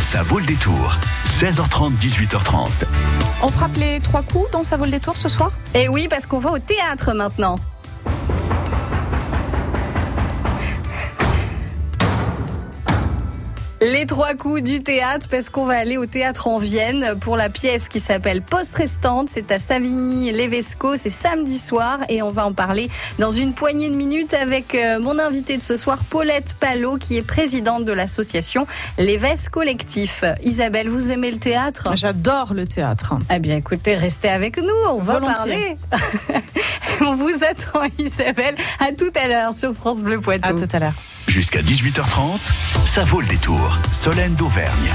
Ça vaut le détour. 16h30, 18h30. On frappe les trois coups dans Ça vaut le détour ce soir? Eh oui, parce qu'on va au théâtre maintenant. Les trois coups du théâtre, parce qu'on va aller au théâtre en Vienne pour la pièce qui s'appelle Post Restante. C'est à Savigny-Levesco, c'est samedi soir et on va en parler dans une poignée de minutes avec euh, mon invité de ce soir, Paulette Palot, qui est présidente de l'association L'Évesque Collectif. Isabelle, vous aimez le théâtre? J'adore le théâtre. Eh bien écoutez, restez avec nous, on va Volontiers. parler. on vous attend Isabelle, à tout à l'heure sur France Bleu Poitou. À tout à l'heure. Jusqu'à 18h30, ça vaut le détour. Solène d'Auvergne.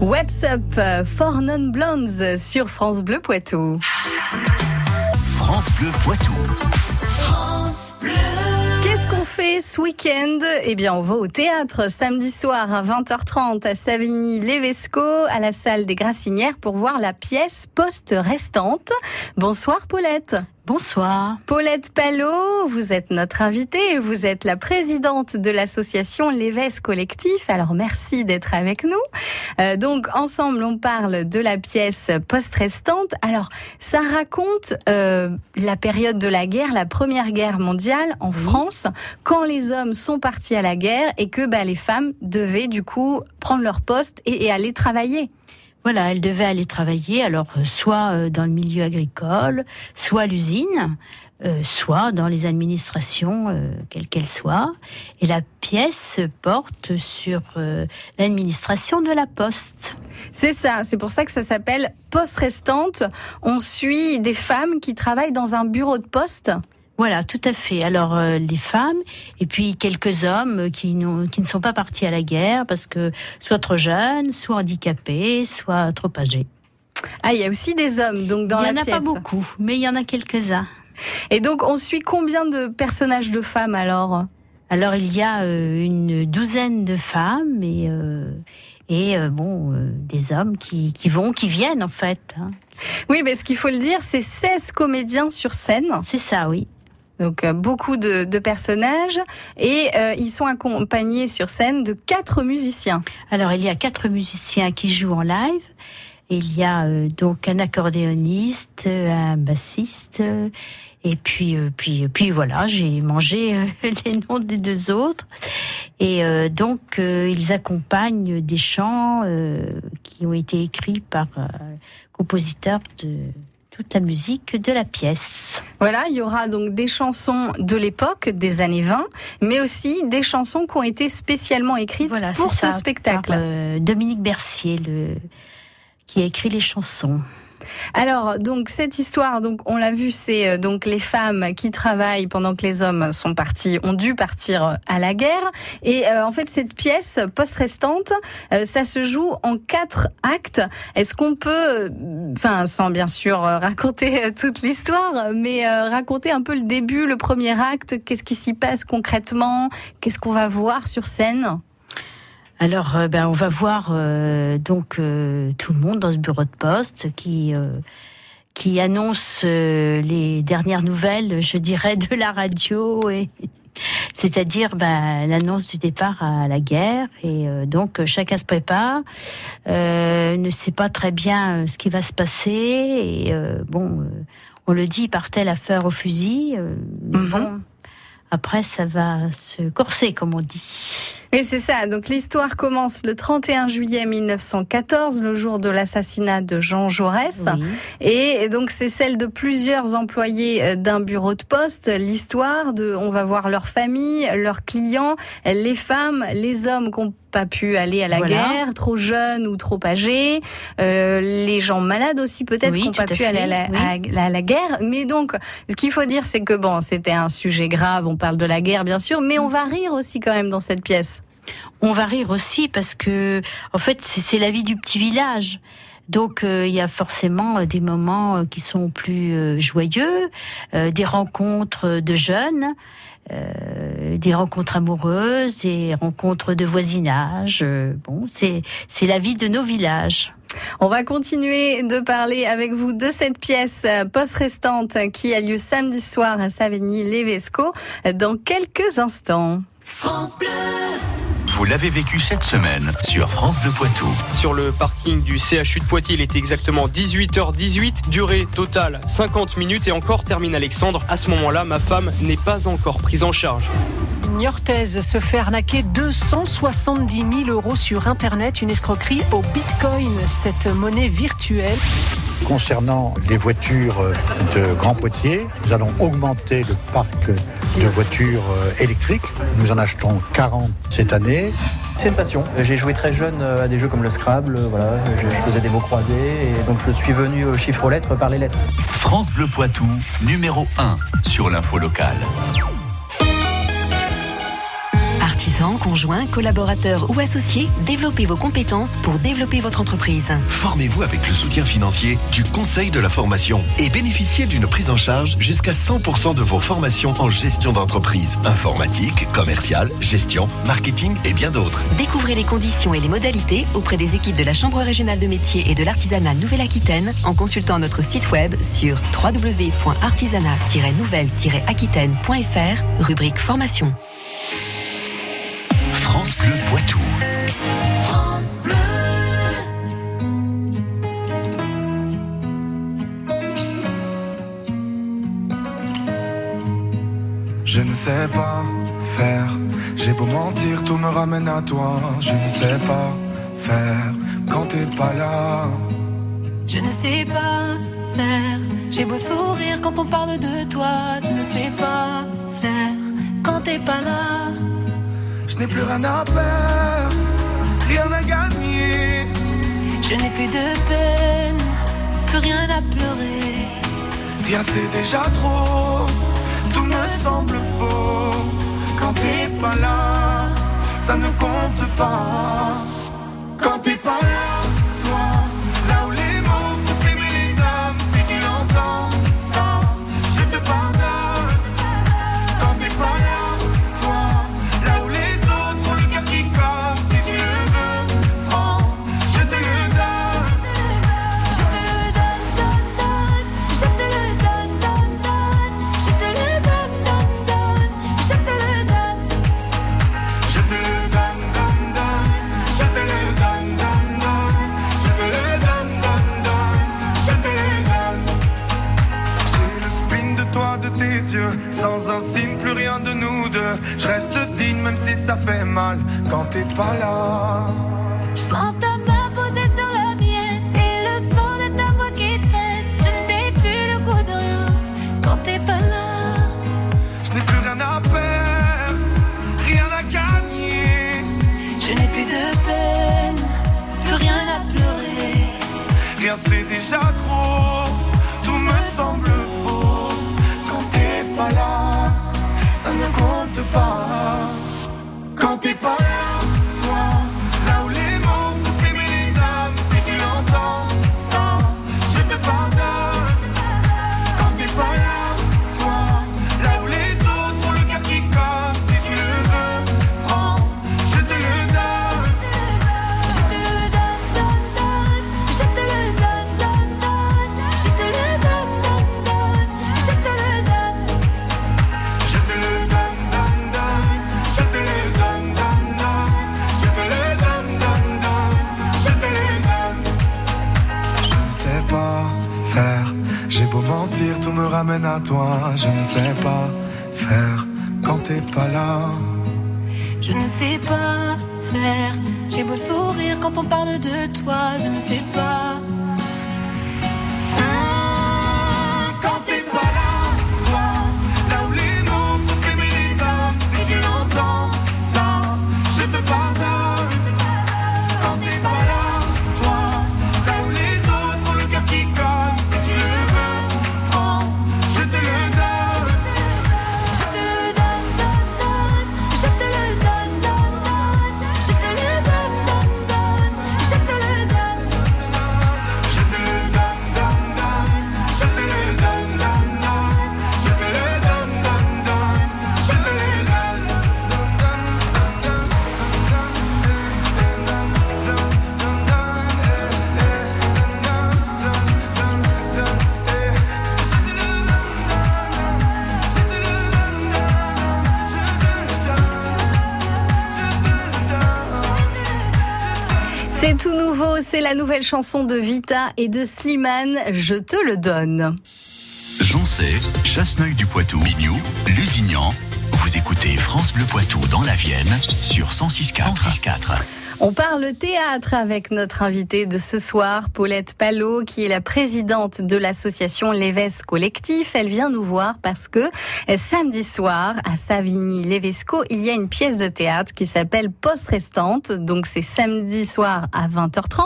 What's up euh, for non-blondes sur France Bleu Poitou. France Bleu Poitou. France Bleu qu'on fait ce week-end? Eh bien, on va au théâtre samedi soir à 20h30 à Savigny-Lévesco, à la salle des Grassinières, pour voir la pièce Poste Restante. Bonsoir Paulette. Bonsoir. Paulette Palot, vous êtes notre invitée, vous êtes la présidente de l'association Lévès Collectif, alors merci d'être avec nous. Euh, donc ensemble on parle de la pièce post-restante. Alors ça raconte euh, la période de la guerre, la première guerre mondiale en France, quand les hommes sont partis à la guerre et que bah, les femmes devaient du coup prendre leur poste et, et aller travailler. Voilà, elle devait aller travailler, alors euh, soit euh, dans le milieu agricole, soit à l'usine, euh, soit dans les administrations, euh, quelles qu'elles soient. Et la pièce porte sur euh, l'administration de la poste. C'est ça, c'est pour ça que ça s'appelle Poste restante. On suit des femmes qui travaillent dans un bureau de poste. Voilà, tout à fait. Alors euh, les femmes et puis quelques hommes qui, qui ne sont pas partis à la guerre parce que soit trop jeunes, soit handicapés, soit trop âgés. Ah, il y a aussi des hommes donc dans il n'y la en a pièce. pas beaucoup, mais il y en a quelques-uns. Et donc on suit combien de personnages de femmes alors? Alors il y a euh, une douzaine de femmes et euh, et euh, bon euh, des hommes qui, qui vont, qui viennent en fait. hein. Oui, mais ce qu'il faut le dire, c'est 16 comédiens sur scène. C'est ça, oui. Donc euh, beaucoup de, de personnages et euh, ils sont accompagnés sur scène de quatre musiciens. Alors il y a quatre musiciens qui jouent en live. Il y a euh, donc un accordéoniste, euh, un bassiste, euh, et puis euh, puis puis voilà, j'ai mangé les noms des deux autres. Et donc ils accompagnent des chants qui ont été écrits par compositeurs de toute la musique de la pièce. Voilà, il y aura donc des chansons de l'époque, des années 20, mais aussi des chansons qui ont été spécialement écrites Voilà, pour ce ça, spectacle. par, euh, Dominique Bercier, le qui a écrit les chansons. Alors, donc cette histoire, donc on l'a vu, c'est euh, donc les femmes qui travaillent pendant que les hommes sont partis, ont dû partir euh, à la guerre. Et euh, en fait, cette pièce post restante, euh, ça se joue en quatre actes. Est-ce qu'on peut, euh, enfin, sans bien sûr raconter toute l'histoire, mais euh, raconter un peu le début, le premier acte, qu'est-ce qui s'y passe concrètement, qu'est-ce qu'on va voir sur scène? Alors, euh, ben, on va voir euh, donc euh, tout le monde dans ce bureau de poste qui euh, qui annonce euh, les dernières nouvelles, je dirais, de la radio et c'est-à-dire ben, l'annonce du départ à la guerre et euh, donc chacun se prépare, euh, ne sait pas très bien ce qui va se passer et euh, bon, on le dit, partait la fleur au fusil, Mhm. bon, après ça va se corser comme on dit. Oui, c'est ça. Donc l'histoire commence le 31 juillet 1914, le jour de l'assassinat de Jean Jaurès. Oui. Et donc c'est celle de plusieurs employés euh, d'un bureau de poste. L'histoire de, on va voir leur famille, leurs clients, les femmes, les hommes qui n'ont pas pu aller à la Voilà. guerre, trop jeunes ou trop âgés, euh, les gens malades aussi peut-être Oui, qui n'ont pas pu aller à la, à- à la guerre. Mais donc, ce qu'il faut dire, c'est que bon, c'était un sujet grave. On parle de la guerre, bien sûr, mais on va rire aussi quand même dans cette pièce. On va rire aussi parce que, en fait, c'est la vie du petit village. Donc, euh, il y a forcément euh, des moments euh, qui sont plus euh, joyeux, euh, des rencontres de jeunes, euh, des rencontres amoureuses, des rencontres de voisinage. Euh, bon, c'est c'est la vie de nos villages. On va continuer de parler avec vous de cette pièce post-restante qui a lieu samedi soir à Savigny-Lévesco dans quelques instants. Vous l'avez vécu cette semaine sur France Bleu Poitou. Sur le parking du CHU de Poitiers, il était exactement 18h18, durée totale 50 minutes et encore termine Alexandre. À ce moment-là, ma femme n'est pas encore prise en charge. Une Niortaise se fait arnaquer 270 000 euros sur Internet, une escroquerie au Bitcoin, cette monnaie virtuelle. Concernant les voitures de Grand Poitiers, nous allons augmenter le parc de voitures euh, électriques. Nous en achetons 40 cette année. C'est une passion. J'ai joué très jeune à des jeux comme le Scrabble, voilà, je, je faisais des mots croisés et donc je suis venu au chiffre aux lettres par les lettres. France Bleu Poitou, numéro 1 sur l'info locale. Artisan artisans, conjoints, collaborateurs ou associés, développez vos compétences pour développer votre entreprise. Formez-vous avec le soutien financier du Conseil de la formation et bénéficiez d'une prise en charge jusqu'à 100% de vos formations en gestion d'entreprise, informatique, commerciale, gestion, marketing et bien d'autres. Découvrez les conditions et les modalités auprès des équipes de la Chambre régionale de métiers et de l'artisanat Nouvelle-Aquitaine en consultant notre site web sur www.artisanat-nouvelle-aquitaine.fr, rubrique formation. France Bleu Poitou. Je ne sais pas faire, j'ai beau mentir, tout me ramène à toi. Je ne sais pas faire quand t'es pas là. Je ne sais pas faire. J'ai beau sourire quand on parle de toi. Je ne sais pas faire quand t'es pas là. Je n'ai plus rien à perdre, rien à gagner. Je n'ai plus de peine, plus rien à pleurer. Rien c'est déjà trop, tout me semble faux. Quand t'es pas là, ça ne compte pas. Quand t'es pas là, pas là. Je sens ta main posée sur la mienne et le son de ta voix qui traîne. Je n'ai plus le goût de rien quand t'es pas là. Je n'ai plus rien à perdre, rien à gagner. Je n'ai plus de peine, plus rien à pleurer. Rien c'est déjà trop, tout me ramène à toi. Je ne sais pas faire quand t'es pas là. Je ne sais pas faire. J'ai beau sourire quand on parle de toi. Je ne sais pas. C'est tout nouveau, c'est la nouvelle chanson de Vita et de Slimane, Je te le donne. Joncé, Chasseneuil du Poitou, Bignou, Lusignan. Vous écoutez France Bleu Poitou dans la Vienne sur 106.4. 106.4. On parle théâtre avec notre invitée de ce soir, Paulette Palot, qui est la présidente de l'association Lévesque Collectif. Elle vient nous voir parce que euh, samedi soir, à Savigny-Lévesco, il y a une pièce de théâtre qui s'appelle Poste Restante. Donc c'est samedi soir à 20h30.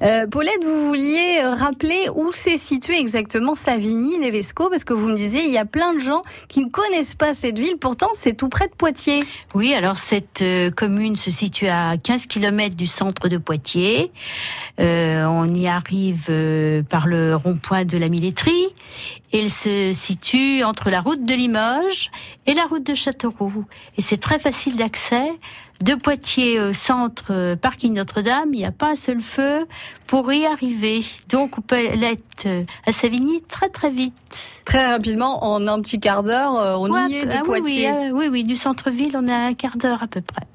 Euh, Paulette, vous vouliez rappeler où c'est situé exactement Savigny-Lévesco parce que vous me disiez, il y a plein de gens qui ne connaissent pas cette ville. Pourtant, c'est tout près de Poitiers. Oui, alors cette euh, commune se situe à 15 km du centre de Poitiers. Euh, on y arrive euh, par le rond-point de la Milletterie. Elle se situe entre la route de Limoges et la route de Châteauroux. Et c'est très facile d'accès. De Poitiers au centre euh, parking Notre-Dame, il n'y a pas un seul feu pour y arriver. Donc on peut être à Savigny très très vite. Très rapidement, en un petit quart d'heure, on y est de ah oui, Poitiers. Oui, oui, oui, du centre-ville, on a un quart d'heure à peu près.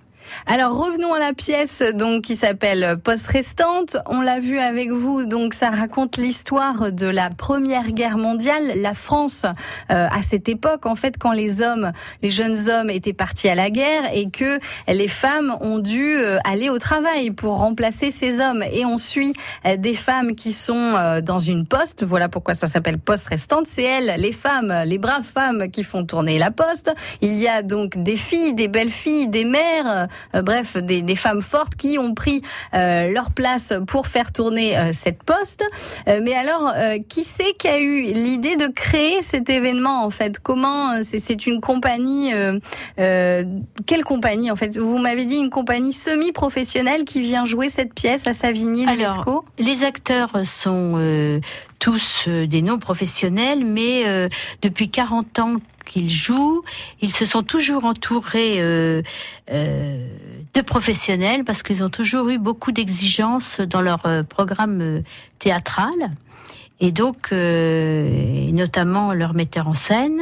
Alors revenons à la pièce donc qui s'appelle Poste restante. On l'a vu avec vous, donc ça raconte l'histoire de la Première Guerre mondiale, la France euh, à cette époque en fait quand les hommes, les jeunes hommes étaient partis à la guerre et que les femmes ont dû euh, aller au travail pour remplacer ces hommes et on suit euh, des femmes qui sont euh, dans une poste. Voilà pourquoi ça s'appelle Poste restante. C'est elles, les femmes, les braves femmes qui font tourner la poste. Il y a donc des filles, des belles filles, des mères, bref, des, des femmes fortes qui ont pris euh, leur place pour faire tourner euh, cette poste. Euh, mais alors, euh, qui c'est qui a eu l'idée de créer cet événement en fait? Comment euh, c'est, une compagnie euh, euh, Quelle compagnie en fait? Vous m'avez dit une compagnie semi-professionnelle qui vient jouer cette pièce à Savigny, Alors, les acteurs sont euh, tous euh, des non professionnels, mais euh, depuis 40 ans qu'ils jouent, ils se sont toujours entourés euh, euh, de professionnels parce qu'ils ont toujours eu beaucoup d'exigences dans leur euh, programme théâtral. Et donc, notamment leur metteur en scène,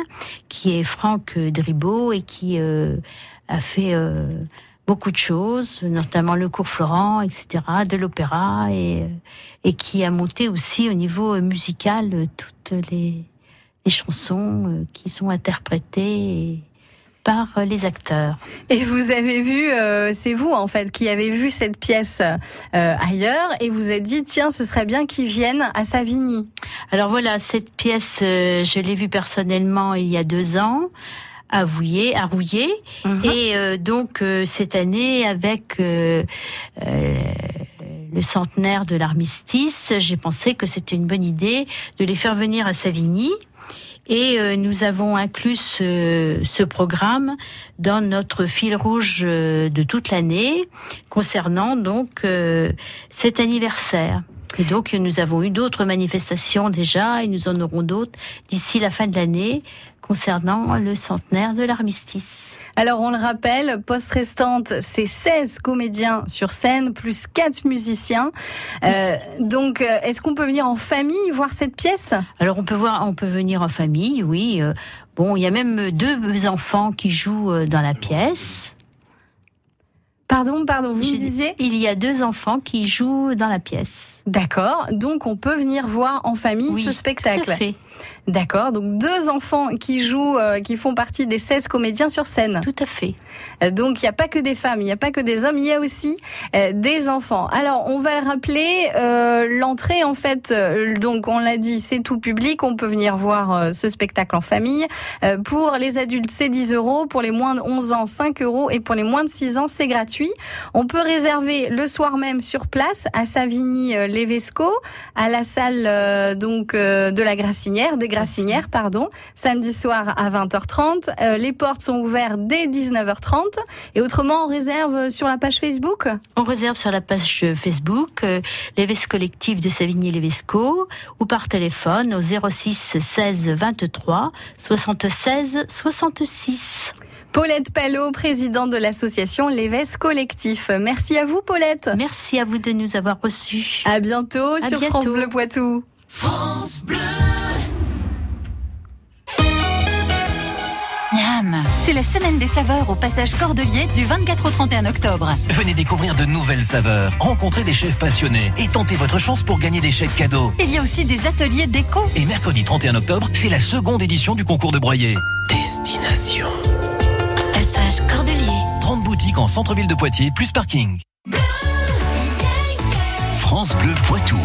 qui est Franck Dribaud et qui a fait beaucoup de choses, notamment le cours Florent, etc., de l'opéra, et, qui a monté aussi au niveau musical toutes les, les chansons euh, qui sont interprétées par euh, les acteurs. Et vous avez vu, euh, c'est vous en fait qui avez vu cette pièce euh, ailleurs et vous êtes dit tiens ce serait bien qu'ils viennent à Savigny. Alors voilà, cette pièce, euh, je l'ai vue personnellement il y a deux ans à Rouillé, à Rouillé. et euh, donc euh, cette année avec euh, euh, le centenaire de l'armistice, j'ai pensé que c'était une bonne idée de les faire venir à Savigny. Et euh, nous avons inclus ce, ce programme dans notre fil rouge euh, de toute l'année concernant donc euh, cet anniversaire. Et donc nous avons eu d'autres manifestations déjà et nous en aurons d'autres d'ici la fin de l'année concernant le centenaire de l'armistice. Alors on le rappelle, poste restante, c'est 16 comédiens sur scène plus 4 musiciens. Euh, donc euh, est-ce qu'on peut venir en famille voir cette pièce? Alors on peut voir, on peut venir en famille, oui. euh, Bon, il y a même deux enfants qui jouent euh, dans la pièce. Pardon, pardon, vous me Je- disiez? Il y a deux enfants qui jouent dans la pièce. D'accord, donc on peut venir voir en famille Oui, ce spectacle. tout à fait. D'accord, donc deux enfants qui jouent, euh, qui font partie des 16 comédiens sur scène. Tout à fait. Euh, donc il n'y a pas que des femmes, il n'y a pas que des hommes, il y a aussi euh, des enfants. Alors on va rappeler euh, l'entrée en fait, euh, donc on l'a dit, c'est tout public, on peut venir voir euh, ce spectacle en famille. Euh, pour les adultes c'est 10 euros, pour les moins de 11 ans 5 euros et pour les moins de 6 ans c'est gratuit. On peut réserver le soir même sur place à Savigny-Lévesco, à la salle euh, donc euh, de la Grassinière, des Grassinières, pardon, samedi soir à 20h30. Euh, les portes sont ouvertes dès 19h30 et autrement on réserve sur la page Facebook? On réserve sur la page Facebook les Vestes collectives de Savigny-les-Vesco ou par téléphone au 06 16 23 76 66. Paulette Palot, présidente de l'association Lévesque Collectif. Merci à vous Paulette. Merci à vous de nous avoir reçus. À bientôt À sur bientôt. France Bleu Poitou. Miam C'est la semaine des saveurs au passage Cordelier du 24 au 31 octobre. Venez découvrir de nouvelles saveurs, rencontrer des chefs passionnés et tenter votre chance pour gagner des chèques cadeaux. Il y a aussi des ateliers déco. Et mercredi 31 octobre, c'est la seconde édition du concours de broyer. Destination. Passage Cordelier. 30 boutiques en centre-ville de Poitiers, plus parking. France Bleu Poitou.